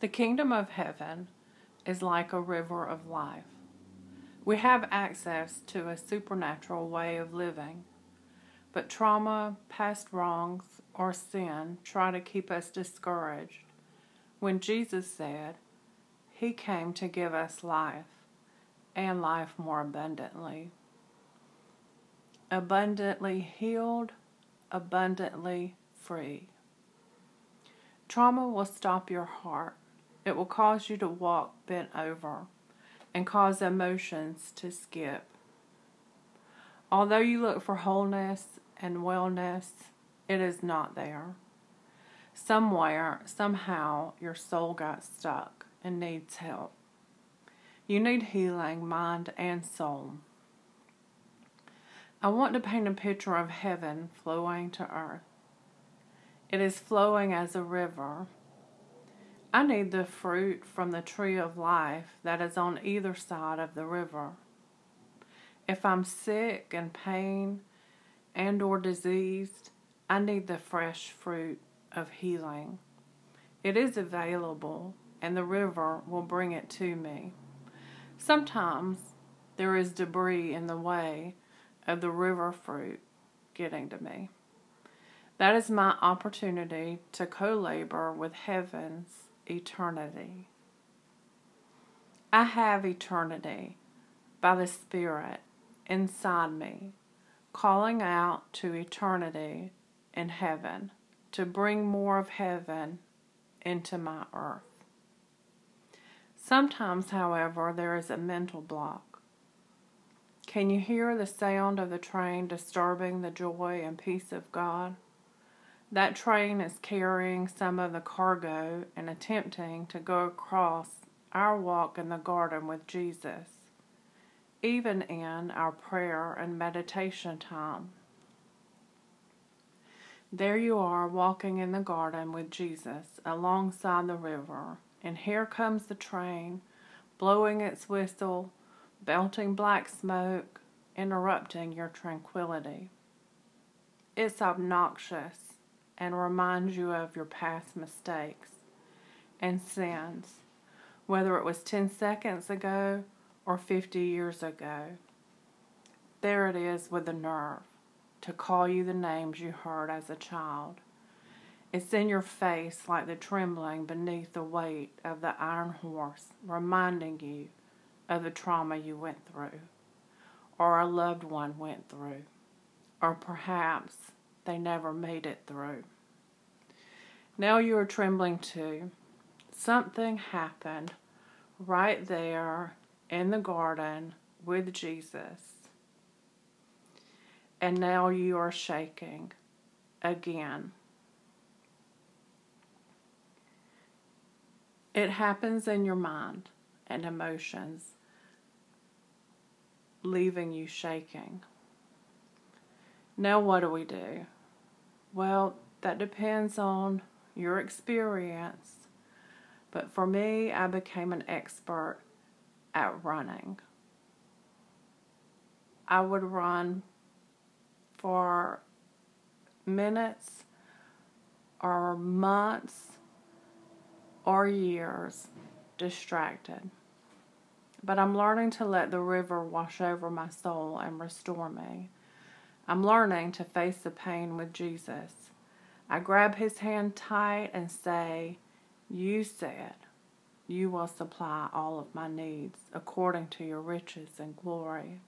The kingdom of heaven is like a river of life. We have access to a supernatural way of living, but trauma, past wrongs, or sin try to keep us discouraged. When Jesus said, He came to give us life and life more abundantly. Abundantly healed, abundantly free. Trauma will stop your heart. It will cause you to walk bent over and cause emotions to skip. Although you look for wholeness and wellness, it is not there. Somewhere, somehow, your soul got stuck and needs help. You need healing, mind and soul. I want to paint a picture of heaven flowing to earth. It is flowing as a river. I need the fruit from the tree of life that is on either side of the river. If I'm sick and pain and or diseased, I need the fresh fruit of healing. It is available and the river will bring it to me. Sometimes there is debris in the way of the river fruit getting to me. That is my opportunity to co labor with heaven's eternity. I have eternity by the Spirit inside me, calling out to eternity in heaven to bring more of heaven into my earth. Sometimes, however, there is a mental block. Can you hear the sound of the train disturbing the joy and peace of God? That train is carrying some of the cargo and attempting to go across our walk in the garden with Jesus, even in our prayer and meditation time. There you are walking in the garden with Jesus alongside the river, and here comes the train, blowing its whistle, belching black smoke, interrupting your tranquility. It's obnoxious and reminds you of your past mistakes and sins, whether it was 10 seconds ago or 50 years ago. There it is with the nerve to call you the names you heard as a child. It's in your face like the trembling beneath the weight of the iron horse, reminding you of the trauma you went through, or a loved one went through, or perhaps they never made it through. Now you are trembling too. Something happened right there in the garden with Jesus. And now you are shaking again. It happens in your mind and emotions, leaving you shaking. Now, what do we do? Well, that depends on your experience. But for me, I became an expert at running. I would run for minutes or months or years distracted. But I'm learning to let the river wash over my soul and restore me. I'm learning to face the pain with Jesus. I grab his hand tight and say, You said you will supply all of my needs according to your riches and glory.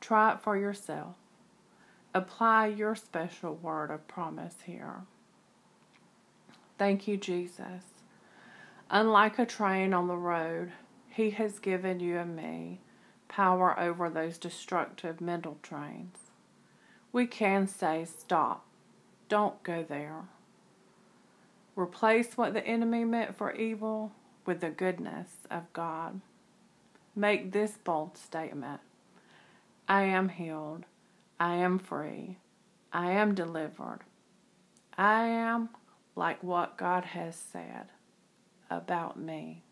Try it for yourself. Apply your special word of promise here. Thank you, Jesus. Unlike a train on the road, He has given you and me power over those destructive mental trains. We can say, Stop, don't go there. Replace what the enemy meant for evil with the goodness of God. Make this bold statement I am healed. I am free. I am delivered. I am like what God has said about me.